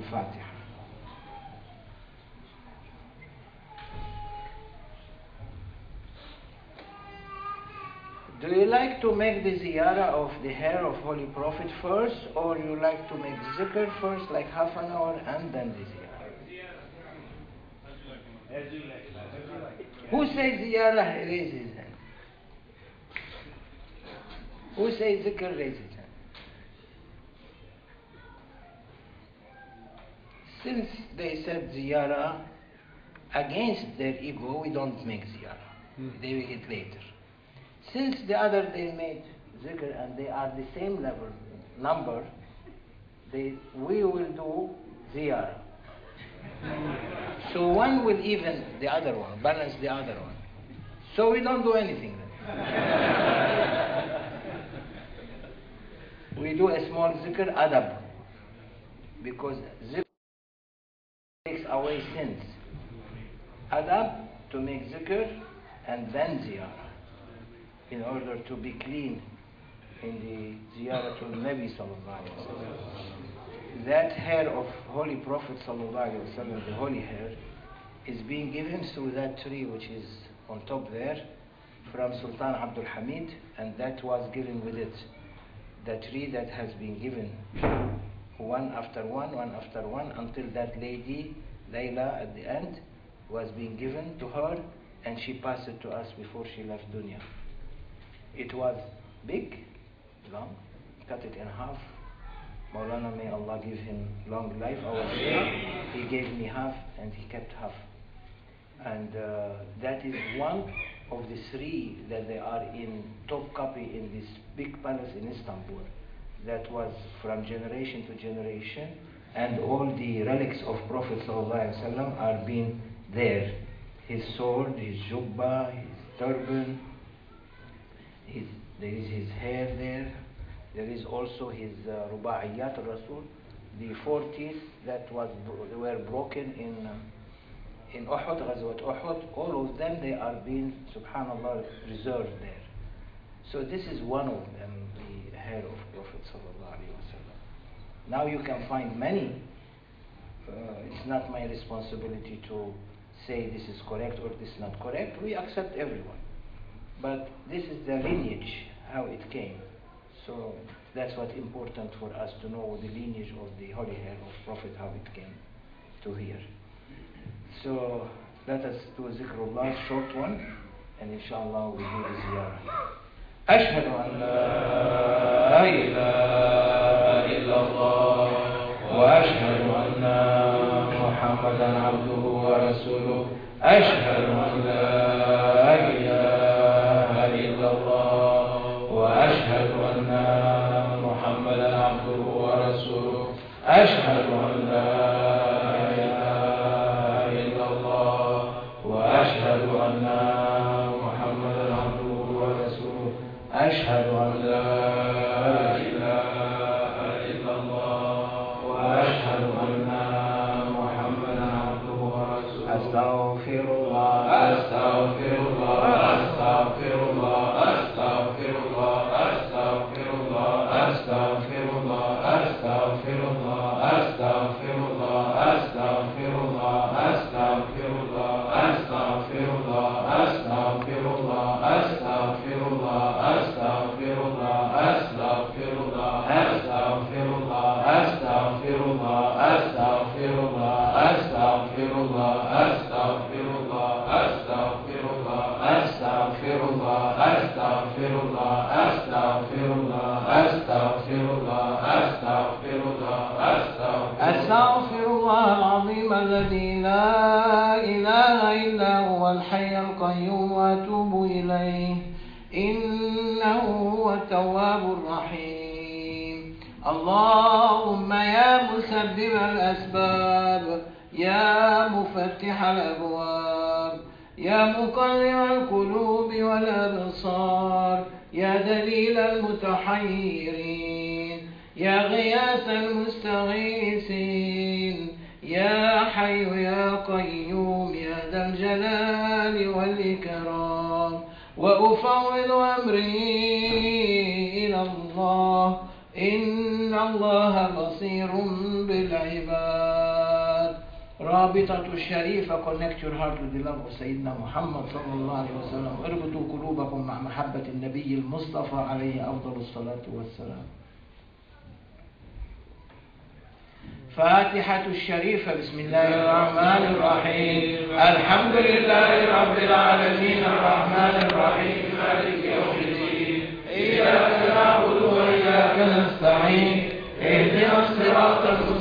الفاتحة Do you like to make the ziyarah of the hair of Holy Prophet first, or you like to make zikr first, like half an hour, and then the ziyarah? Who says ziyarah raises his hand? Who says zikr raises Since they said ziyara against their ego, we don't make ziyarah. Hmm. They will it later. Since the other they made zikr and they are the same level number, they, we will do ziyara. So one will even the other one, balance the other one. So we don't do anything we do a small zikr adab because zikr away sins. Adab to make zikr and then ziyarah in order to be clean in the ziyaratul Nabi sallallahu alaihi. That hair of Holy Prophet sallallahu alaihi wasallam, the holy hair, is being given through that tree which is on top there from Sultan Abdul Hamid, and that was given with it. The tree that has been given one after one, one after one, until that lady, Layla, at the end, was being given to her, and she passed it to us before she left dunya. It was big, long, cut it in half. Maulana, may Allah give him long life. He gave me half and he kept half. And uh, that is one of the three that they are in top copy in this big palace in Istanbul. That was from generation to generation. And all the relics of Prophet ﷺ are being there. His sword, his jubba, his turban, his, there is his hair there. There is also his uh, Ruba'iyat al-Rasul, the four teeth that was bro- were broken in um, in Uhud, Ghazwat Uhud. All of them, they are being, subhanallah, reserved there. So this is one of them, the hair of Prophet sallallahu. Now you can find many. Uh, it's not my responsibility to say this is correct or this is not correct. We accept everyone. But this is the lineage, how it came. So that's what's important for us to know the lineage of the holy hair of Prophet, how it came to here. So let us do a zikrullah, short one, and inshallah we do the ziyarah. أشهد أن لا إله إلا وأشهد أن محمدا عبده ورسوله. أشهد أن رابطة الشريفة connect your heart with the love of سيدنا محمد صلى الله عليه وسلم. اربطوا قلوبكم مع محبة النبي المصطفى عليه أفضل الصلاة والسلام. فاتحة الشريفة بسم الله الرحمن الرحيم. الحمد لله رب العالمين الرحمن الرحيم. مالك يوم الدين. إياك نعبد وإياك نستعين. اهدنا الصراط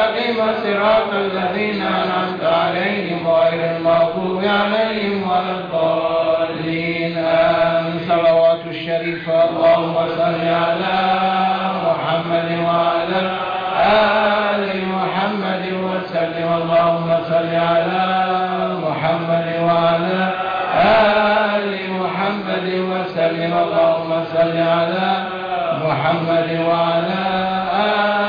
المستقيم صراط الذين أنعمت عليهم غير المغضوب عليهم ولا الضالين. آمين. صلوات الشريفة اللهم صل على محمد وعلى آل محمد وسلم. اللهم صل على محمد وعلى آل محمد وسلم. اللهم صل على محمد وعلى آل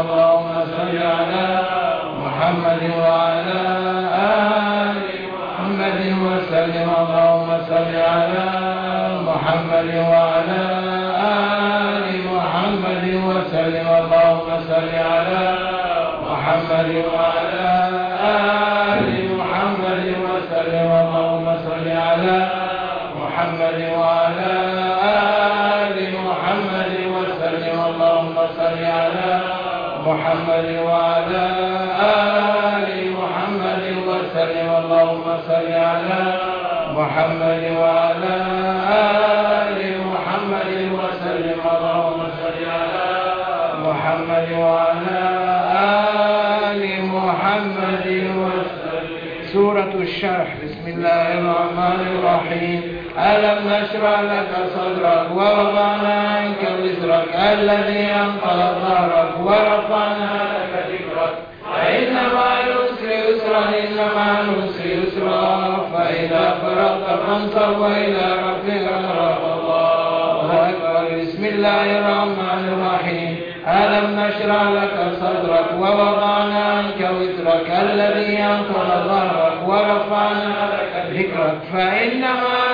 اللهم صل على محمد وعلى آل محمد وسلم. اللهم صل على محمد وعلى آل محمد وسلم. اللهم صل على محمد وعلى آل محمد وسلم. اللهم صل على محمد وعلى آل محمد وسلم. اللهم صل على محمد وعلى آل محمد وسلم. اللهم صل على محمد وعلى آل محمد وسلم. اللهم صل على محمد وعلى آل محمد وسلم. سورة الشرح. بسم الله الرحمن الرحيم. ألم نشرح لك صدرك ووضعنا عنك وزرك الذي أنقض ظهرك ورفعنا لك ذكرك. فإن مع العسر يسرا إن مع العسر يسرا. فإذا فرغت فانصب وإلى ربك فارغب الله أكبر. بسم الله الرحمن الرحيم. ألم نشرح لك صدرك ووضعنا عنك وزرك الذي أنقض ظهرك ورفعنا لك ذكرك. فإن مع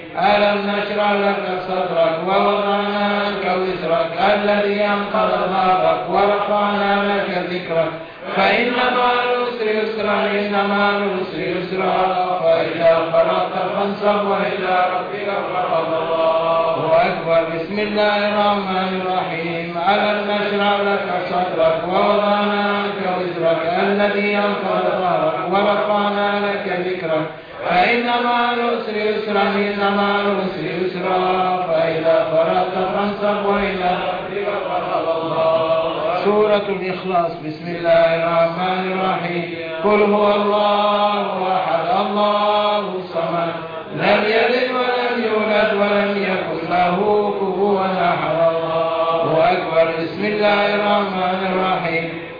ألم نشرح لك صدرك ووضعنا عنك وزرك الذي أنقض ظهرك ورفعنا لك ذكرك. فإن مع العسر يسرا إن مع العسر يسرا. فإذا فرغت فانصب وإلى ربك فارغب الله. أكبر. بسم الله الرحمن الرحيم. ألم نشرح لك صدرك ووضعنا عنك وزرك الذي أنقض ظهرك ورفعنا لك ذكرك فإن مع العسر يسرا إن مع العسر يسرا فإذا فرغت فانصب وإلى ربك فارغب الله. سورة الإخلاص بسم الله الرحمن الرحيم. قل هو الله أحد الله الصمد لم يلد ولم يولد ولم يكن له كفوا أحد. الله أكبر بسم الله الرحمن الرحيم.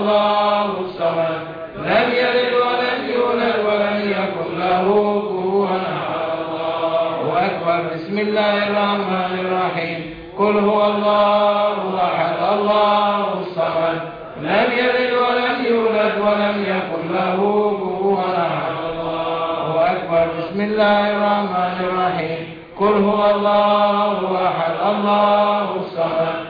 الله الصمد لم يلد ولم يولد ولم يكن له كفوا الله أكبر بسم الله الرحمن الرحيم. قل هو الله أحد الله الصمد. لم يلد ولم يولد ولم يكن له كفوا الله أكبر بسم الله الرحمن الرحيم. قل هو الله أحد الله الصمد.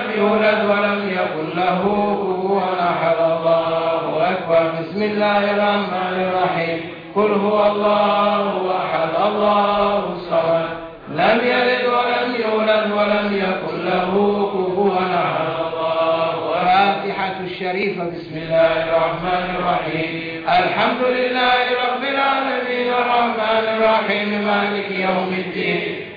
يولد ولم يكن له كفوا أحد. الله أكبر. بسم الله الرحمن الرحيم. قل هو الله أحد. الله الصمد. لم يلد ولم يولد ولم يكن له كفوا أحد. الله فاتحة الشريفة. بسم الله الرحمن الرحيم. الحمد لله رب العالمين. الرحمن الرحيم. مالك يوم الدين.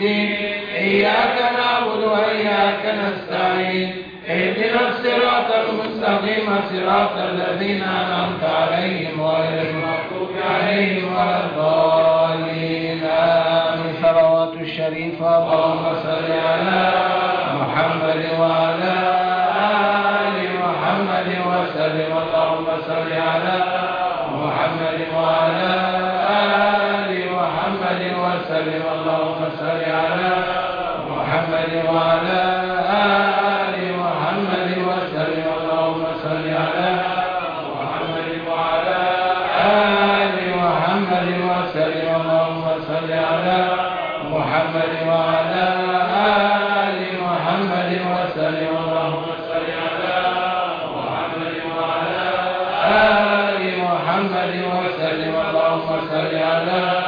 الدين. إياك نعبد وإياك أجمعين اهدنا الصراط المستقيم. صراط الذين أنعمت عليهم غير المغضوب عليهم ولا الضالين. آمين. صلوات الشريفة اللهم صل على محمد وعلى آل محمد وسلم. اللهم صل على محمد وعلى آل محمد وسلم. اللهم صل على محمد وعلى آل محمد وسلم. اللهم صل على محمد وعلى آل محمد وسلم. اللهم صل على محمد وعلى آل محمد وسلم. اللهم صل على محمد وعلى آل محمد وسلم. اللهم صل على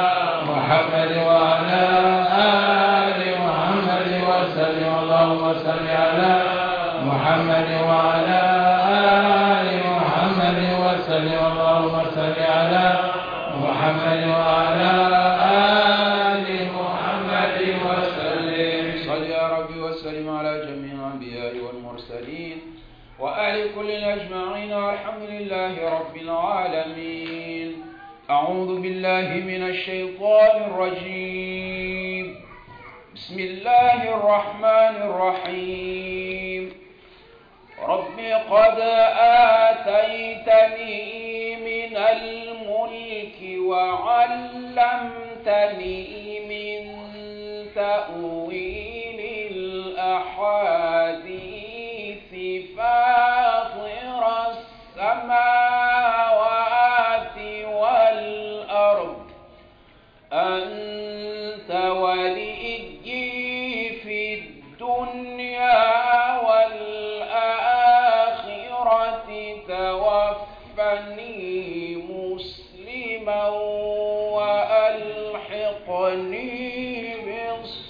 وألحقني بالصالحين.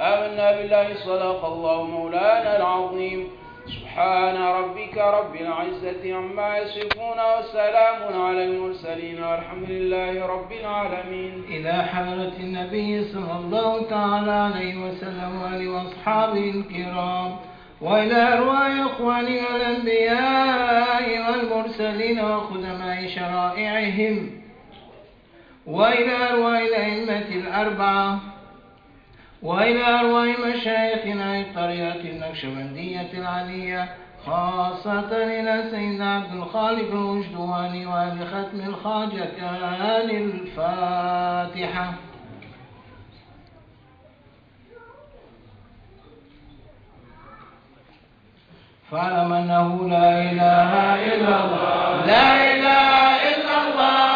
آمنا بالله صدق الله مولانا العظيم. سبحان ربك رب العزة عما يصفون وسلام على المرسلين والحمد لله رب العالمين. إلى حضرة النبي صلى الله تعالى عليه وسلم وآله وأصحابه الكرام. وإلى أرواح إخواننا الأنبياء والمرسلين وخدماء شرائعهم. وإلى أرواح الأئمة الأربعة. وإلى أرواح مشايخنا الطريقة النقشبندية العلية خاصة إلى سيدنا عبد الخالق الوجدواني وآل ختم الخاجة الفاتحة. فاعلم أنه لا إله إلا الله. لا إله إلا الله.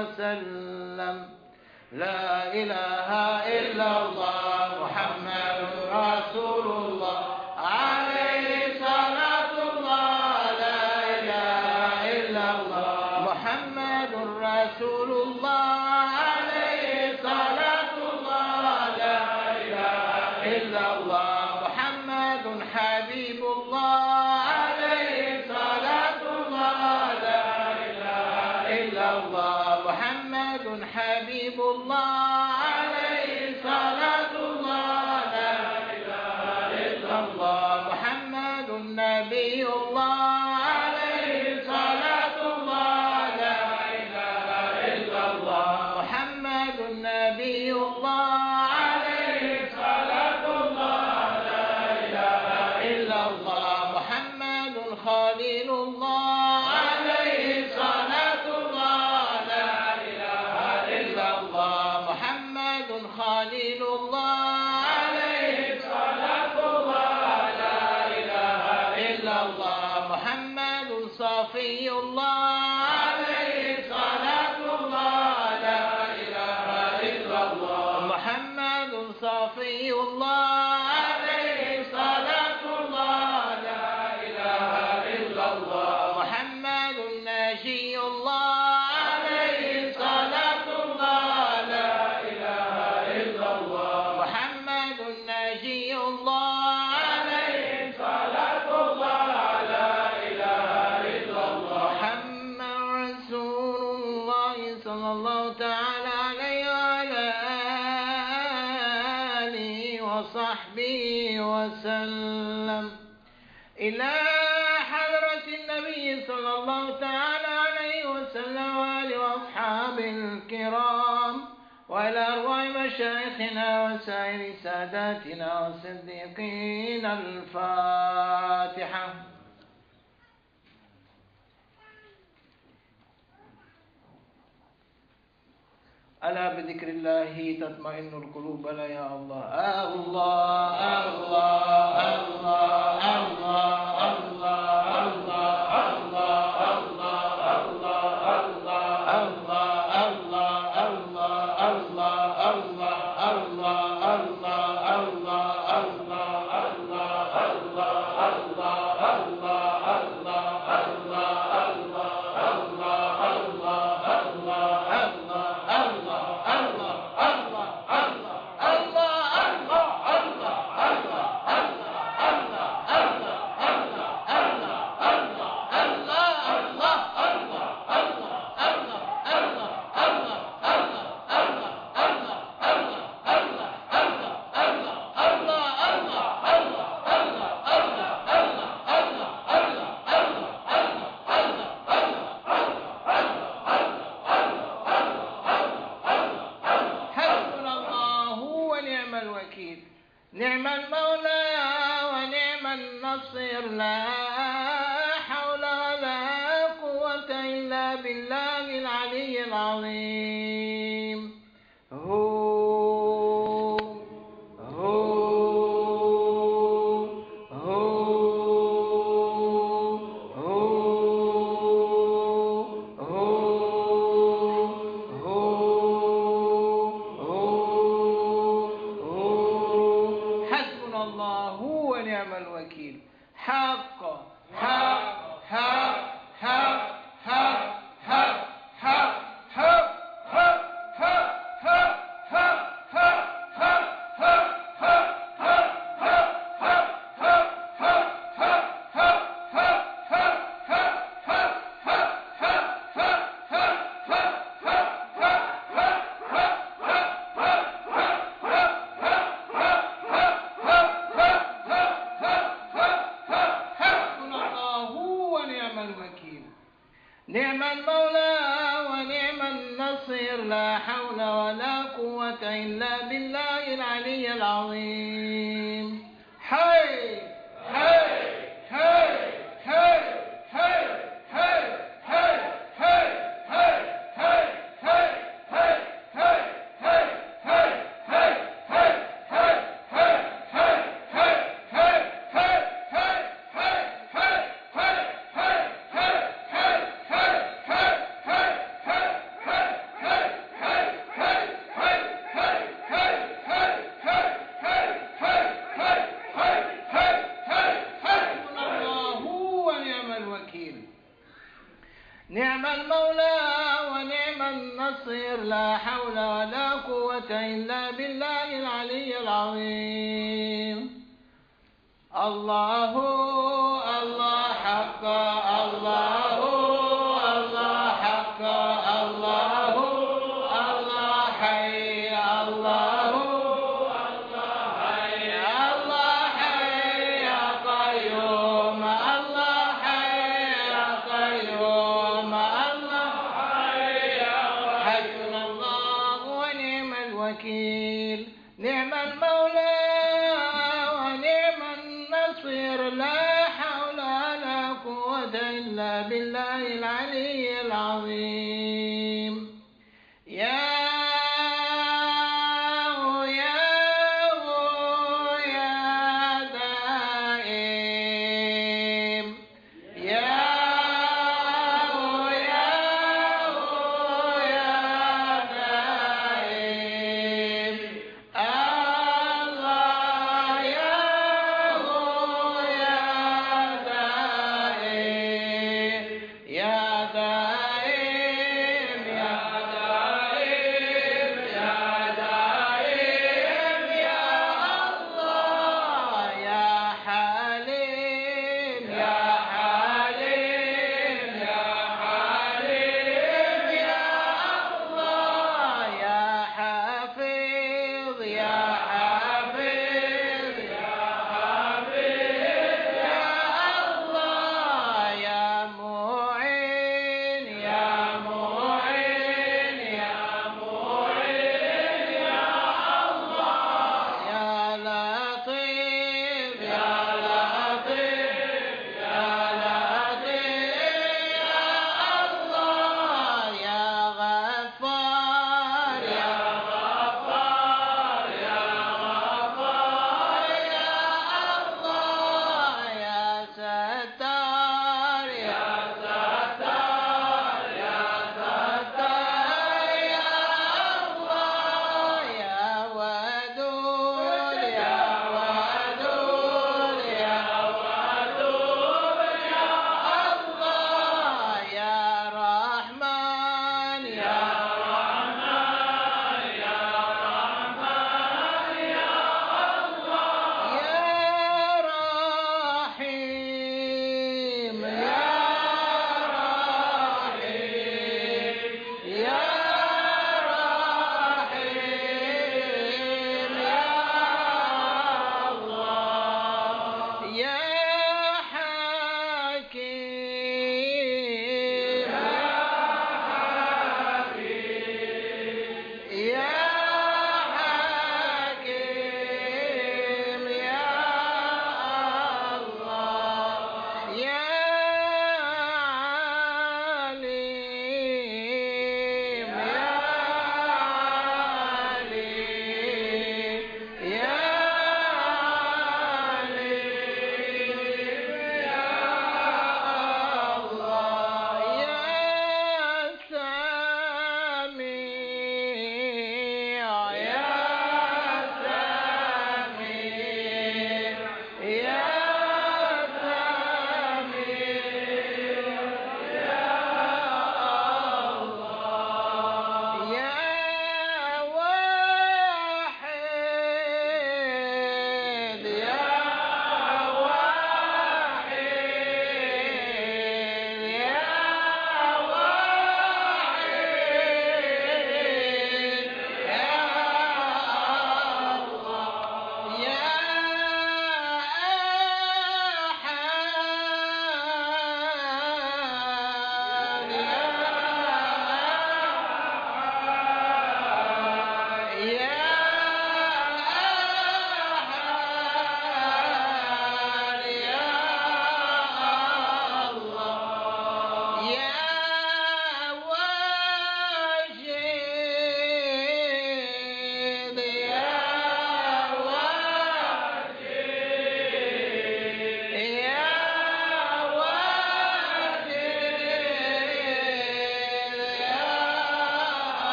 وسلم. لا إله سبيل الله. سائر ساداتنا وصديقين الفاتحة. ألا بذكر الله تطمئن القلوب؟ لا يا الله. آه الله آه الله آه الله الله, الله.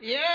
Yeah.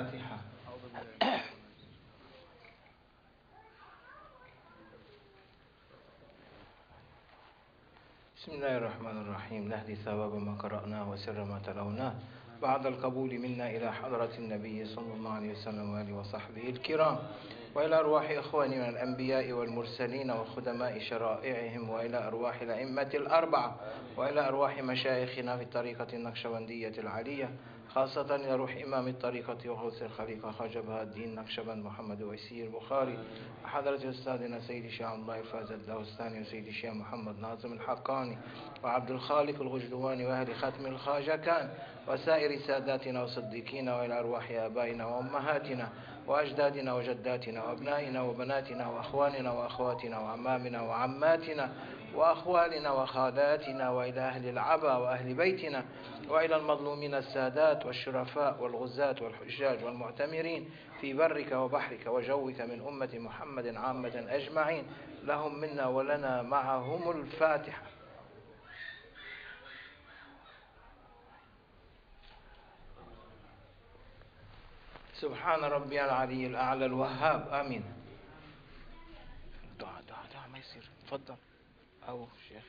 الفاتحة بسم الله الرحمن الرحيم. نهدي ثواب ما قرأناه وسر ما تلوناه. بعد القبول منا إلى حضرة النبي صلى الله عليه وسلم وآله وصحبه الكرام. وإلى أرواح إخواننا الأنبياء والمرسلين وخدماء شرائعهم. وإلى أرواح الأئمة الأربعة. وإلى أرواح مشايخنا في الطريقة النقشبندية العالية. خاصة إلى روح إمام الطريقة وغوث الخليفة خواجة بهاء الدين نقشبند محمد ويسير البخاري وحضرة أستاذنا سيدي شيخ الله الفاز الدوستاني وسيدي الشيخ محمد ناظم الحقاني وعبد الخالق الغجلواني وأهل ختم الخاجكان وسائر ساداتنا وصديقينا وإلى أرواح آبائنا وأمهاتنا وأجدادنا وجداتنا وأبنائنا وبناتنا وأخواننا وأخواتنا وعمامنا وعماتنا وأخوالنا وخالاتنا وإلى أهل العبا وأهل بيتنا وإلى المظلومين السادات والشرفاء والغزاة والحجاج والمعتمرين في برك وبحرك وجوك من أمة محمد عامة أجمعين. لهم منا ولنا معهم الفاتحة. سبحان ربي العلي الأعلى الوهاب آمين. دعاء دعاء دعاء ما يصير. تفضل. أو شيخ.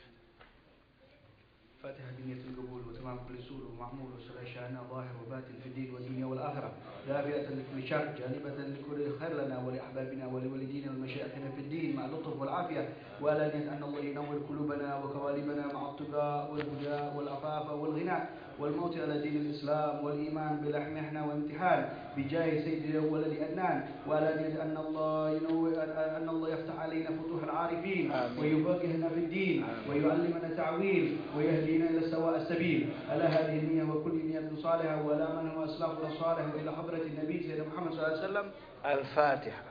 فاتحة بنية القبول وتمام كل سور ومعمول وصلاة شأننا ظاهر وباطن في الدين والدنيا والآخرة. دافئة لكل شر جانبة لكل خير لنا ولأحبابنا ولوالدينا ومشايخنا في الدين مع اللطف والعافية. وألانية أن الله ينور قلوبنا وكوالبنا مع التقى والهدى والعفاف والغنى. والموت على دين الإسلام والإيمان بلا محنة وامتحان بجاه سيدنا ولد أدنان وألانية أن الله أن الله يفتح علينا فتوح العارفين. ويفقهنا في الدين. ويعلمنا تعويل ويهدينا إلى سواء السبيل ألا هذه النية وكل نية صالحة ولا من هو أسلافنا صالح وإلى حضرة النبي سيدنا محمد صلى الله عليه وسلم الفاتحة